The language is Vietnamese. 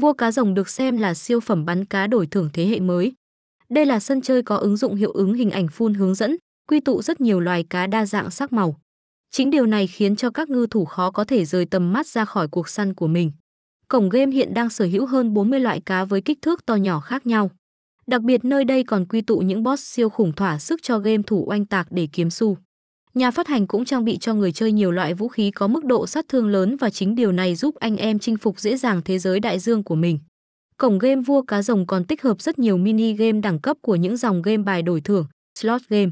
Vua cá rồng được xem là siêu phẩm bắn cá đổi thưởng thế hệ mới. Đây là sân chơi có ứng dụng hiệu ứng hình ảnh phun hướng dẫn, quy tụ rất nhiều loài cá đa dạng sắc màu. Chính điều này khiến cho các ngư thủ khó có thể rời tầm mắt ra khỏi cuộc săn của mình. Cổng game hiện đang sở hữu hơn 40 loại cá với kích thước to nhỏ khác nhau. Đặc biệt nơi đây còn quy tụ những boss siêu khủng thỏa sức cho game thủ oanh tạc để kiếm xu. Nhà phát hành cũng trang bị cho người chơi nhiều loại vũ khí có mức độ sát thương lớn và chính điều này giúp anh em chinh phục dễ dàng thế giới đại dương của mình. Cổng game vua cá rồng còn tích hợp rất nhiều mini game đẳng cấp của những dòng game bài đổi thưởng, slot game.